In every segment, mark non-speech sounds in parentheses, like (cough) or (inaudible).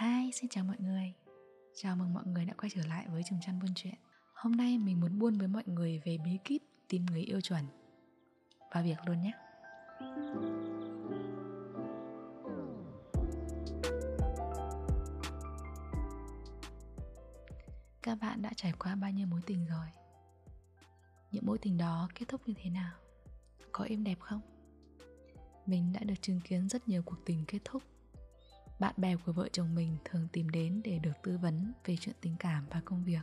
Hi, xin chào mọi người Chào mừng mọi người đã quay trở lại với Trùng Chăn Buôn Chuyện Hôm nay mình muốn buôn với mọi người về bí kíp tìm người yêu chuẩn Và việc luôn nhé Các bạn đã trải qua bao nhiêu mối tình rồi? Những mối tình đó kết thúc như thế nào? Có êm đẹp không? Mình đã được chứng kiến rất nhiều cuộc tình kết thúc bạn bè của vợ chồng mình thường tìm đến để được tư vấn về chuyện tình cảm và công việc.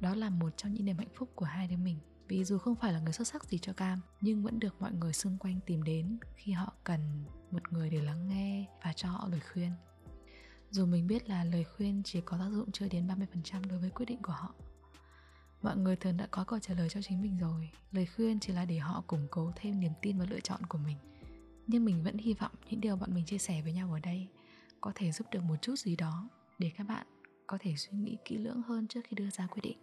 Đó là một trong những niềm hạnh phúc của hai đứa mình. Vì dù không phải là người xuất sắc gì cho cam, nhưng vẫn được mọi người xung quanh tìm đến khi họ cần một người để lắng nghe và cho họ lời khuyên. Dù mình biết là lời khuyên chỉ có tác dụng chưa đến 30% đối với quyết định của họ. Mọi người thường đã có câu trả lời cho chính mình rồi. Lời khuyên chỉ là để họ củng cố thêm niềm tin và lựa chọn của mình. Nhưng mình vẫn hy vọng những điều bọn mình chia sẻ với nhau ở đây có thể giúp được một chút gì đó để các bạn có thể suy nghĩ kỹ lưỡng hơn trước khi đưa ra quyết định.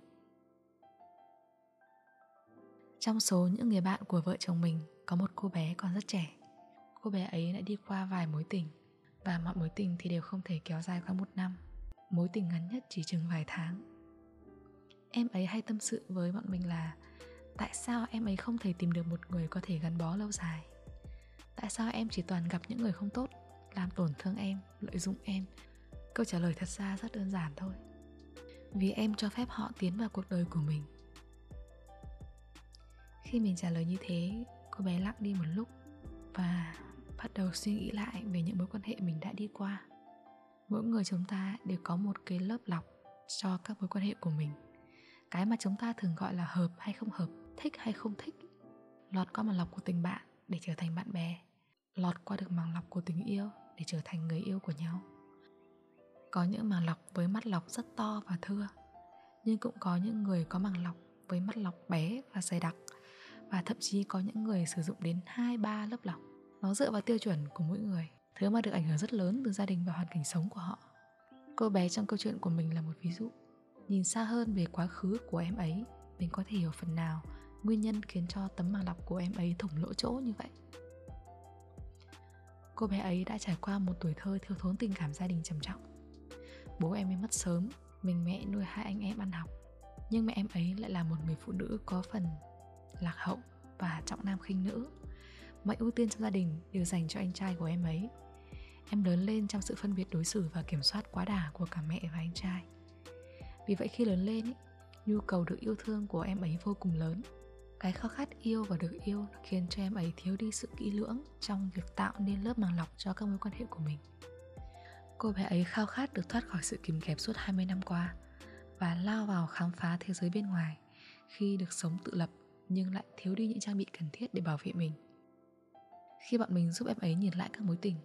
Trong số những người bạn của vợ chồng mình, có một cô bé còn rất trẻ. Cô bé ấy đã đi qua vài mối tình, và mọi mối tình thì đều không thể kéo dài qua một năm. Mối tình ngắn nhất chỉ chừng vài tháng. Em ấy hay tâm sự với bọn mình là, tại sao em ấy không thể tìm được một người có thể gắn bó lâu dài? Tại sao em chỉ toàn gặp những người không tốt? Làm tổn thương em, lợi dụng em. Câu trả lời thật ra rất đơn giản thôi. Vì em cho phép họ tiến vào cuộc đời của mình. Khi mình trả lời như thế, cô bé lặng đi một lúc và bắt đầu suy nghĩ lại về những mối quan hệ mình đã đi qua. Mỗi người chúng ta đều có một cái lớp lọc cho các mối quan hệ của mình. Cái mà chúng ta thường gọi là hợp hay không hợp, thích hay không thích, lọt qua màn lọc của tình bạn để trở thành bạn bè lọt qua được màng lọc của tình yêu để trở thành người yêu của nhau. Có những màng lọc với mắt lọc rất to và thưa, nhưng cũng có những người có màng lọc với mắt lọc bé và dày đặc, và thậm chí có những người sử dụng đến 2-3 lớp lọc. Nó dựa vào tiêu chuẩn của mỗi người, thứ mà được ảnh hưởng rất lớn từ gia đình và hoàn cảnh sống của họ. Cô bé trong câu chuyện của mình là một ví dụ. Nhìn xa hơn về quá khứ của em ấy, mình có thể hiểu phần nào nguyên nhân khiến cho tấm màng lọc của em ấy thủng lỗ chỗ như vậy. Cô bé ấy đã trải qua một tuổi thơ thiếu thốn tình cảm gia đình trầm trọng. Bố em ấy mất sớm Mình mẹ nuôi hai anh em ăn học. Nhưng mẹ em ấy lại là một người phụ nữ có phần lạc hậu và trọng nam khinh nữ. Mọi ưu tiên trong gia đình đều dành cho anh trai của em ấy. Em lớn lên trong sự phân biệt đối xử và kiểm soát quá đà của cả mẹ và anh trai. Vì vậy khi lớn lên ý, nhu cầu được yêu thương của em ấy vô cùng lớn cái khao khát yêu và được yêu khiến cho em ấy thiếu đi sự kỹ lưỡng trong việc tạo nên lớp màng lọc cho các mối quan hệ của mình. Cô bé ấy khao khát được thoát khỏi sự kìm kẹp suốt 20 năm qua và lao vào khám phá thế giới bên ngoài khi được sống tự lập nhưng lại thiếu đi những trang bị cần thiết để bảo vệ mình. Khi bọn mình giúp em ấy nhìn lại các mối tình,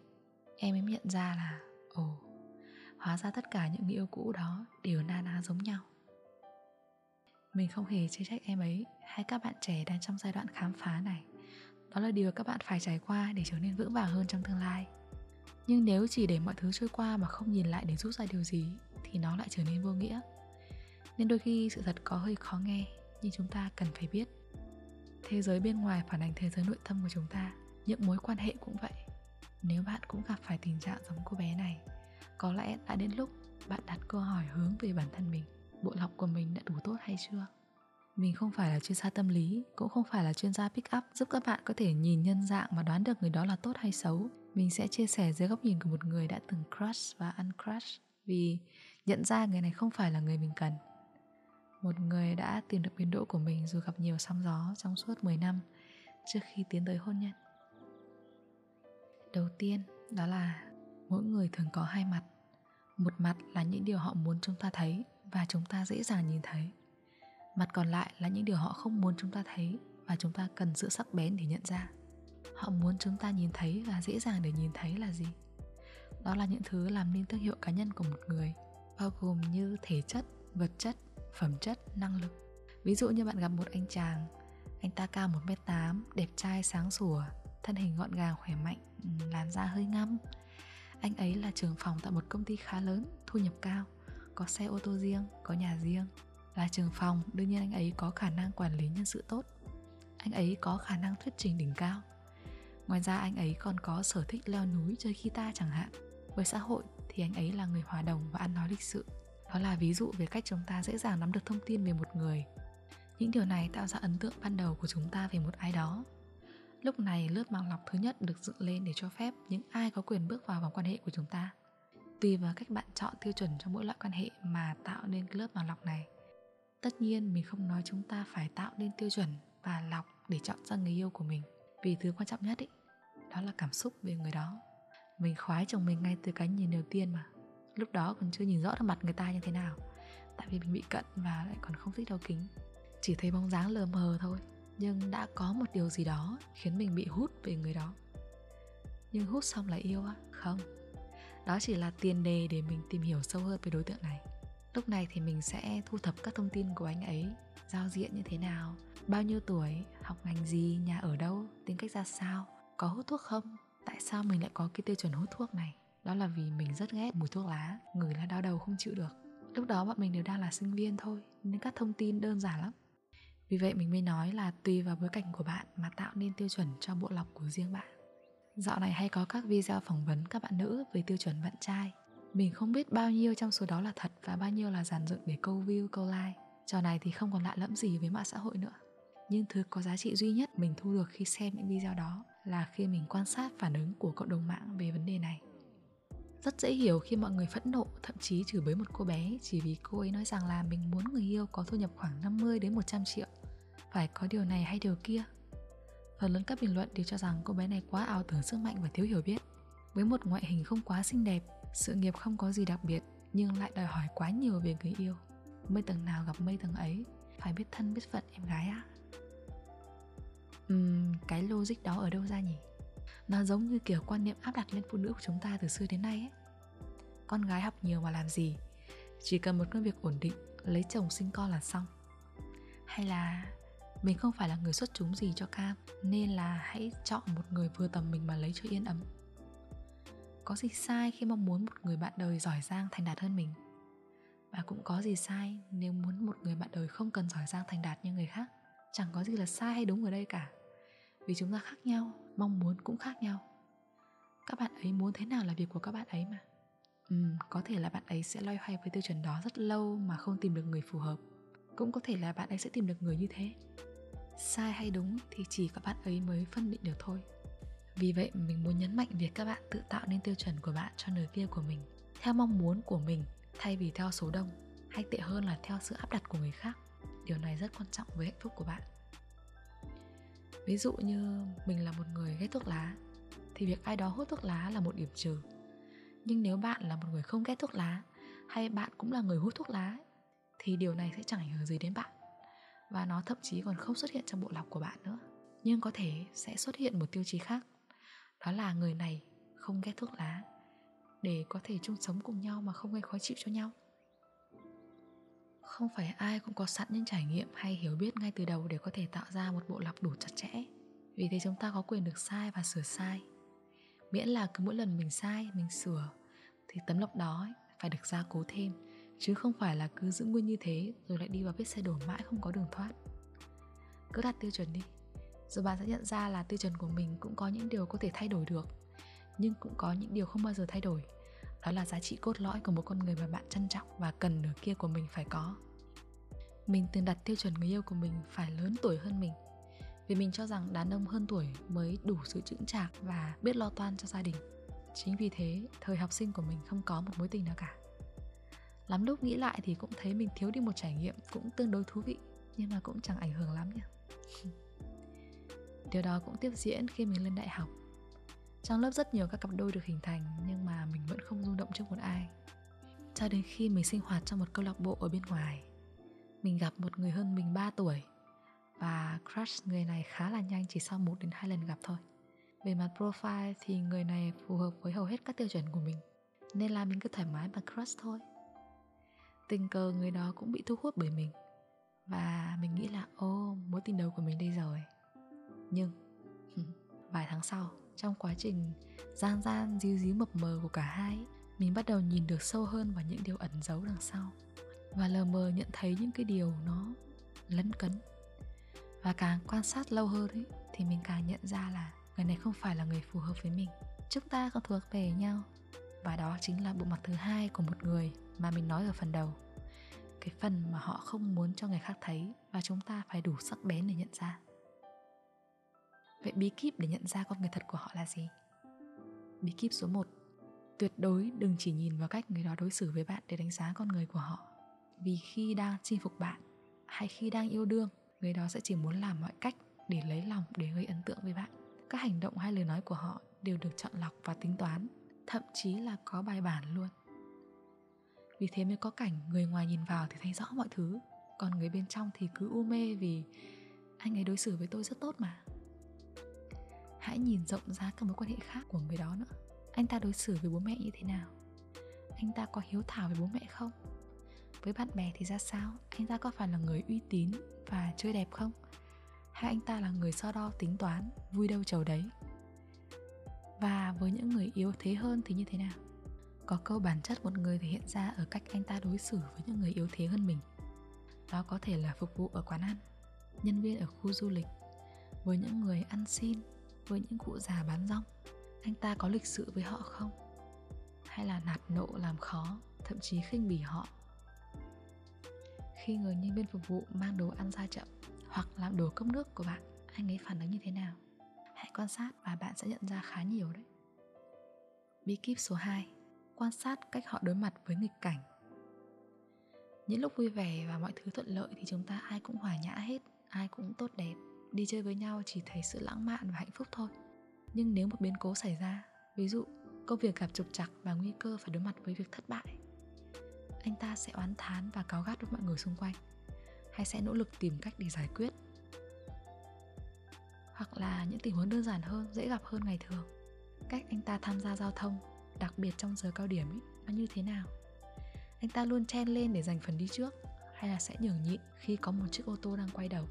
em ấy nhận ra là ồ, hóa ra tất cả những người yêu cũ đó đều na ná giống nhau. Mình không hề chê trách em ấy hay các bạn trẻ đang trong giai đoạn khám phá này. Đó là điều các bạn phải trải qua để trở nên vững vàng hơn trong tương lai. Nhưng nếu chỉ để mọi thứ trôi qua mà không nhìn lại để rút ra điều gì, thì nó lại trở nên vô nghĩa. Nên đôi khi sự thật có hơi khó nghe, nhưng chúng ta cần phải biết thế giới bên ngoài phản ánh thế giới nội tâm của chúng ta, những mối quan hệ cũng vậy nếu bạn cũng gặp phải tình trạng giống cô bé này, có lẽ đã đến lúc bạn đặt câu hỏi hướng về bản thân mình bộ lọc của mình đã đủ tốt hay chưa? Mình không phải là chuyên gia tâm lý, cũng không phải là chuyên gia pick up. Giúp các bạn có thể nhìn nhân dạng mà đoán được người đó là tốt hay xấu. Mình sẽ chia sẻ dưới góc nhìn của một người đã từng crush và uncrush. Vì nhận ra người này không phải là người mình cần. Một người đã tìm được biến độ của mình dù gặp nhiều sóng gió trong suốt 10 năm trước khi tiến tới hôn nhân. Đầu tiên, đó là mỗi người thường có hai mặt. Một mặt là những điều họ muốn chúng ta thấy và chúng ta dễ dàng nhìn thấy. Mặt còn lại là những điều họ không muốn chúng ta thấy và chúng ta cần sự sắc bén để nhận ra. Họ muốn chúng ta nhìn thấy và dễ dàng để nhìn thấy là gì? Đó là những thứ làm nên thương hiệu cá nhân của một người bao gồm như thể chất vật chất phẩm chất năng lực. Ví dụ như bạn gặp một anh chàng anh ta cao 1m8, đẹp trai sáng sủa, thân hình gọn gàng khỏe mạnh, làn da hơi ngăm. Anh ấy là trưởng phòng tại một công ty khá lớn, thu nhập cao có xe ô tô riêng, có nhà riêng. Là trường phòng, đương nhiên anh ấy có khả năng quản lý nhân sự tốt. Anh ấy có khả năng thuyết trình đỉnh cao. Ngoài ra anh ấy còn có sở thích leo núi chơi guitar chẳng hạn. Với xã hội thì anh ấy là người hòa đồng và ăn nói lịch sự đó là ví dụ về cách chúng ta dễ dàng nắm được thông tin về một người những điều này tạo ra ấn tượng ban đầu của chúng ta về một ai đó lúc này lớp màng lọc thứ nhất được dựng lên để cho phép những ai có quyền bước vào vòng quan hệ của chúng ta tùy vào cách bạn chọn tiêu chuẩn cho mỗi loại quan hệ mà tạo nên cái lớp màng lọc này. Tất nhiên mình không nói chúng ta phải tạo nên tiêu chuẩn và lọc để chọn ra người yêu của mình. Vì thứ quan trọng nhất ý, đó là cảm xúc về người đó. Mình khoái chồng mình ngay từ cái nhìn đầu tiên mà. Lúc đó còn chưa nhìn rõ được mặt người ta như thế nào. Tại vì mình bị cận và lại còn không thích đeo kính. Chỉ thấy bóng dáng lờ mờ thôi nhưng đã có một điều gì đó khiến mình bị hút về người đó. Nhưng hút xong là yêu á không đó chỉ là tiền đề để mình tìm hiểu sâu hơn về đối tượng này. Lúc này thì mình sẽ thu thập các thông tin của anh ấy, giao diện như thế nào, bao nhiêu tuổi, học ngành gì, nhà ở đâu, tính cách ra sao, có hút thuốc không, tại sao mình lại có cái tiêu chuẩn hút thuốc này. Đó là vì mình rất ghét mùi thuốc lá, người là đau đầu không chịu được. Lúc đó bọn mình đều đang là sinh viên thôi, nên các thông tin đơn giản lắm. Vì vậy mình mới nói là tùy vào bối cảnh của bạn mà tạo nên tiêu chuẩn cho bộ lọc của riêng bạn dạo này hay có các video phỏng vấn các bạn nữ về tiêu chuẩn bạn trai mình không biết bao nhiêu trong số đó là thật và bao nhiêu là giàn dựng để câu view câu like trò này thì không còn lạ lẫm gì với mạng xã hội nữa nhưng thứ có giá trị duy nhất mình thu được khi xem những video đó là khi mình quan sát phản ứng của cộng đồng mạng về vấn đề này rất dễ hiểu khi mọi người phẫn nộ, thậm chí chửi bới một cô bé chỉ vì cô ấy nói rằng là mình muốn người yêu có thu nhập khoảng 50 đến 100 triệu. Phải có điều này hay điều kia. Phần lớn các bình luận đều cho rằng cô bé này quá ảo tưởng sức mạnh và thiếu hiểu biết. Với một ngoại hình không quá xinh đẹp, sự nghiệp không có gì đặc biệt nhưng lại đòi hỏi quá nhiều về người yêu. Mây tầng nào gặp mây tầng ấy, phải biết thân biết phận em gái á. Uhm, cái logic đó ở đâu ra nhỉ? Nó giống như kiểu quan niệm áp đặt lên phụ nữ của chúng ta từ xưa đến nay ấy Con gái học nhiều mà làm gì Chỉ cần một công việc ổn định Lấy chồng sinh con là xong Hay là mình không phải là người xuất chúng gì cho cam Nên là hãy chọn một người vừa tầm mình mà lấy cho yên ấm. Có gì sai khi mong muốn một người bạn đời giỏi giang thành đạt hơn mình? Và cũng có gì sai nếu muốn một người bạn đời không cần giỏi giang thành đạt như người khác? Chẳng có gì là sai hay đúng ở đây cả. Vì chúng ta khác nhau mong muốn cũng khác nhau. Các bạn ấy muốn thế nào là việc của các bạn ấy mà. Ừ, có thể là bạn ấy sẽ loay hoay với tiêu chuẩn đó rất lâu mà không tìm được người phù hợp. Cũng có thể là bạn ấy sẽ tìm được người như thế sai hay đúng thì chỉ các bạn ấy mới phân định được thôi. Vì vậy, mình muốn nhấn mạnh việc các bạn tự tạo nên tiêu chuẩn của bạn cho nửa kia của mình, theo mong muốn của mình, thay vì theo số đông, hay tệ hơn là theo sự áp đặt của người khác. Điều này rất quan trọng với hạnh phúc của bạn. Ví dụ như mình là một người ghét thuốc lá, thì việc ai đó hút thuốc lá là một điểm trừ. Nhưng nếu bạn là một người không ghét thuốc lá, hay bạn cũng là người hút thuốc lá, thì điều này sẽ chẳng ảnh hưởng gì đến bạn và nó thậm chí còn không xuất hiện trong bộ lọc của bạn nữa. Nhưng có thể sẽ xuất hiện một tiêu chí khác, đó là người này không ghét thuốc lá, để có thể chung sống cùng nhau mà không gây khó chịu cho nhau. Không phải ai cũng có sẵn những trải nghiệm hay hiểu biết ngay từ đầu để có thể tạo ra một bộ lọc đủ chặt chẽ. Vì thế chúng ta có quyền được sai và sửa sai. Miễn là cứ mỗi lần mình sai, mình sửa, thì tấm lọc đó phải được gia cố thêm chứ không phải là cứ giữ nguyên như thế, rồi lại đi vào vết xe đổ mãi không có đường thoát. Cứ đặt tiêu chuẩn đi. Rồi bạn sẽ nhận ra là tiêu chuẩn của mình cũng có những điều có thể thay đổi được, nhưng cũng có những điều không bao giờ thay đổi. Đó là giá trị cốt lõi của một con người mà bạn trân trọng và cần nửa kia của mình phải có. Mình từng đặt tiêu chuẩn người yêu của mình phải lớn tuổi hơn mình, vì mình cho rằng đàn ông hơn tuổi mới đủ sự chững chạc và biết lo toan cho gia đình. Chính vì thế, thời học sinh của mình không có một mối tình nào cả lắm lúc nghĩ lại thì cũng thấy mình thiếu đi một trải nghiệm cũng tương đối thú vị nhưng mà cũng chẳng ảnh hưởng lắm nhỉ (laughs) điều đó cũng tiếp diễn khi mình lên đại học trong lớp rất nhiều các cặp đôi được hình thành nhưng mà mình vẫn không rung động trước một ai. Cho đến khi mình sinh hoạt trong một câu lạc bộ ở bên ngoài, mình gặp một người hơn mình 3 tuổi và crush người này khá là nhanh chỉ sau một đến hai lần gặp thôi. Về mặt profile thì người này phù hợp với hầu hết các tiêu chuẩn của mình Nên là mình cứ thoải mái mà crush thôi Tình cờ người đó cũng bị thu hút bởi mình. Và mình nghĩ là ô mối tình đầu của mình đây rồi. Nhưng vài tháng sau trong quá trình gian gian díu díu mập mờ của cả hai mình bắt đầu nhìn được sâu hơn vào những điều ẩn giấu đằng sau. Và lờ mờ nhận thấy những cái điều nó lấn cấn. Và càng quan sát lâu hơn ấy, thì mình càng nhận ra là người này không phải là người phù hợp với mình. Chúng ta còn thuộc về nhau. Và đó chính là bộ mặt thứ hai của một người mà mình nói ở phần đầu. Cái phần mà họ không muốn cho người khác thấy và chúng ta phải đủ sắc bén để nhận ra. Vậy bí kíp để nhận ra con người thật của họ là gì? Bí kíp số 1 tuyệt đối đừng chỉ nhìn vào cách người đó đối xử với bạn để đánh giá con người của họ. Vì khi đang chinh phục bạn hay khi đang yêu đương, người đó sẽ chỉ muốn làm mọi cách để lấy lòng để gây ấn tượng với bạn. Các hành động hay lời nói của họ đều được chọn lọc và tính toán, thậm chí là có bài bản luôn vì thế mới có cảnh người ngoài nhìn vào thì thấy rõ mọi thứ. Còn người bên trong thì cứ u mê vì anh ấy đối xử với tôi rất tốt mà. Hãy nhìn rộng ra các mối quan hệ khác của người đó nữa. Anh ta đối xử với bố mẹ như thế nào? Anh ta có hiếu thảo với bố mẹ không? Với bạn bè thì ra sao? Anh ta có phải là người uy tín và chơi đẹp không? Hay anh ta là người so đo tính toán, vui đâu chầu đấy? Và với những người yếu thế hơn thì như thế nào? Có câu bản chất một người thể hiện ra ở cách anh ta đối xử với những người yếu thế hơn mình. Đó có thể là phục vụ ở quán ăn, nhân viên ở khu du lịch, với những người ăn xin, với những cụ già bán rong. Anh ta có lịch sự với họ không? Hay là nạt nộ làm khó, thậm chí khinh bỉ họ? Khi người nhân viên phục vụ mang đồ ăn ra chậm hoặc làm đổ cốc nước của bạn, anh ấy phản ứng như thế nào? Hãy quan sát và bạn sẽ nhận ra khá nhiều đấy. Bí kíp số 2 quan sát cách họ đối mặt với nghịch cảnh. Những lúc vui vẻ và mọi thứ thuận lợi thì chúng ta ai cũng hòa nhã hết, ai cũng tốt đẹp, đi chơi với nhau chỉ thấy sự lãng mạn và hạnh phúc thôi. Nhưng nếu một biến cố xảy ra, ví dụ công việc gặp trục trặc và nguy cơ phải đối mặt với việc thất bại, anh ta sẽ oán thán và cáo gắt với mọi người xung quanh, hay sẽ nỗ lực tìm cách để giải quyết. Hoặc là những tình huống đơn giản hơn, dễ gặp hơn ngày thường, cách anh ta tham gia giao thông đặc biệt trong giờ cao điểm ấy, nó như thế nào? Anh ta luôn chen lên để giành phần đi trước hay là sẽ nhường nhịn khi có một chiếc ô tô đang quay đầu?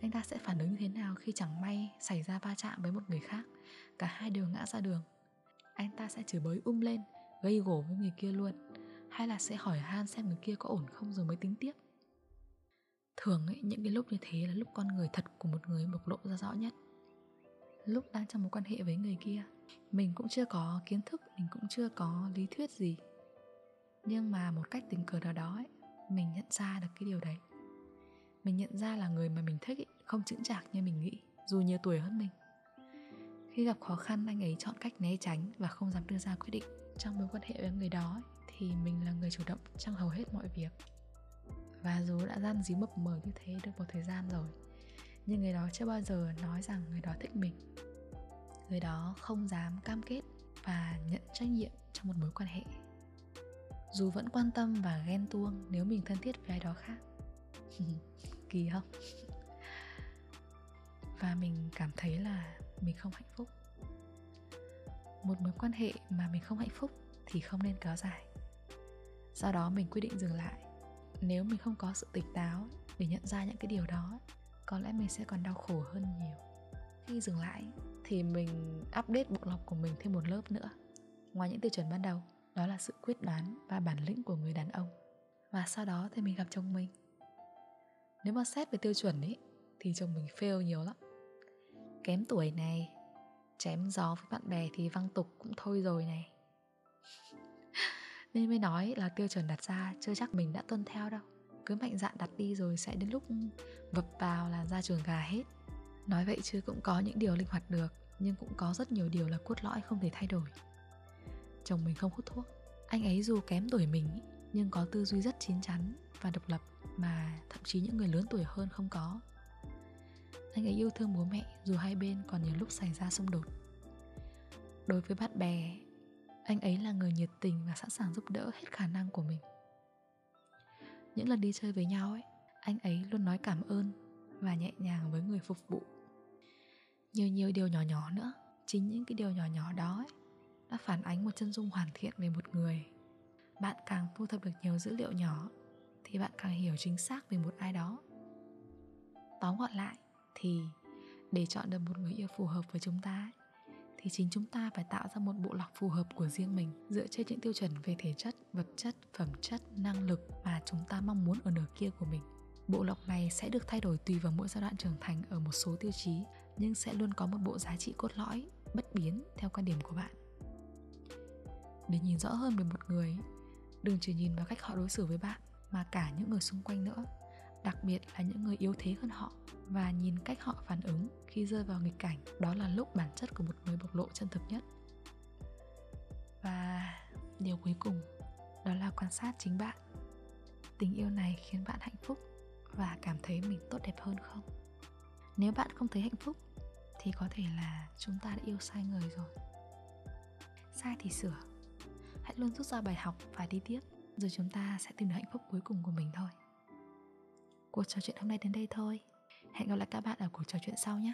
Anh ta sẽ phản ứng như thế nào khi chẳng may xảy ra va chạm với một người khác cả hai đều ngã ra đường? Anh ta sẽ chửi bới um lên gây gổ với người kia luôn hay là sẽ hỏi han xem người kia có ổn không rồi mới tính tiếp? Thường ấy, những cái lúc như thế là lúc con người thật của một người bộc lộ ra rõ nhất. Lúc đang trong mối quan hệ với người kia mình cũng chưa có kiến thức mình cũng chưa có lý thuyết gì. Nhưng mà một cách tình cờ nào đó ấy, mình nhận ra được cái điều đấy. Mình nhận ra là người mà mình thích ấy, không chững chạc như mình nghĩ dù nhiều tuổi hơn mình. Khi gặp khó khăn anh ấy chọn cách né tránh và không dám đưa ra quyết định. Trong mối quan hệ với người đó ấy, thì mình là người chủ động trong hầu hết mọi việc. Và dù đã gian dí mập mờ như thế được một thời gian rồi nhưng người đó chưa bao giờ nói rằng người đó thích mình người đó không dám cam kết và nhận trách nhiệm trong một mối quan hệ. Dù vẫn quan tâm và ghen tuông nếu mình thân thiết với ai đó khác. (laughs) Kỳ không? Và mình cảm thấy là mình không hạnh phúc. Một mối quan hệ mà mình không hạnh phúc thì không nên kéo dài. Do đó mình quyết định dừng lại. Nếu mình không có sự tỉnh táo để nhận ra những cái điều đó, có lẽ mình sẽ còn đau khổ hơn nhiều khi dừng lại thì mình update bộ lọc của mình thêm một lớp nữa. Ngoài những tiêu chuẩn ban đầu, đó là sự quyết đoán và bản lĩnh của người đàn ông. Và sau đó thì mình gặp chồng mình. Nếu mà xét về tiêu chuẩn ấy thì chồng mình fail nhiều lắm. Kém tuổi này, chém gió với bạn bè thì văng tục cũng thôi rồi này. (laughs) Nên mới nói là tiêu chuẩn đặt ra chưa chắc mình đã tuân theo đâu. Cứ mạnh dạn đặt đi rồi sẽ đến lúc vập vào là ra trường gà hết nói vậy chứ cũng có những điều linh hoạt được, nhưng cũng có rất nhiều điều là cốt lõi không thể thay đổi. Chồng mình không hút thuốc. Anh ấy dù kém tuổi mình nhưng có tư duy rất chín chắn và độc lập mà thậm chí những người lớn tuổi hơn không có. Anh ấy yêu thương bố mẹ dù hai bên còn nhiều lúc xảy ra xung đột. Đối với bạn bè, anh ấy là người nhiệt tình và sẵn sàng giúp đỡ hết khả năng của mình. Những lần đi chơi với nhau ấy, anh ấy luôn nói cảm ơn và nhẹ nhàng với người phục vụ. Nhiều nhiều điều nhỏ nhỏ nữa chính những cái điều nhỏ nhỏ đó ấy, đã phản ánh một chân dung hoàn thiện về một người. Bạn càng thu thập được nhiều dữ liệu nhỏ thì bạn càng hiểu chính xác về một ai đó. Tóm gọn lại thì để chọn được một người yêu phù hợp với chúng ta thì chính chúng ta phải tạo ra một bộ lọc phù hợp của riêng mình dựa trên những tiêu chuẩn về thể chất vật chất phẩm chất năng lực mà chúng ta mong muốn ở nửa kia của mình bộ lọc này sẽ được thay đổi tùy vào mỗi giai đoạn trưởng thành ở một số tiêu chí, nhưng sẽ luôn có một bộ giá trị cốt lõi, bất biến theo quan điểm của bạn. Để nhìn rõ hơn về một người, đừng chỉ nhìn vào cách họ đối xử với bạn mà cả những người xung quanh nữa, đặc biệt là những người yếu thế hơn họ và nhìn cách họ phản ứng khi rơi vào nghịch cảnh, đó là lúc bản chất của một người bộc lộ chân thực nhất. Và điều cuối cùng, đó là quan sát chính bạn. Tình yêu này khiến bạn hạnh phúc và cảm thấy mình tốt đẹp hơn không? Nếu bạn không thấy hạnh phúc, thì có thể là chúng ta đã yêu sai người rồi. Sai thì sửa. Hãy luôn rút ra bài học và đi tiếp, rồi chúng ta sẽ tìm được hạnh phúc cuối cùng của mình thôi. Cuộc trò chuyện hôm nay đến đây thôi. Hẹn gặp lại các bạn ở cuộc trò chuyện sau nhé.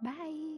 Bye!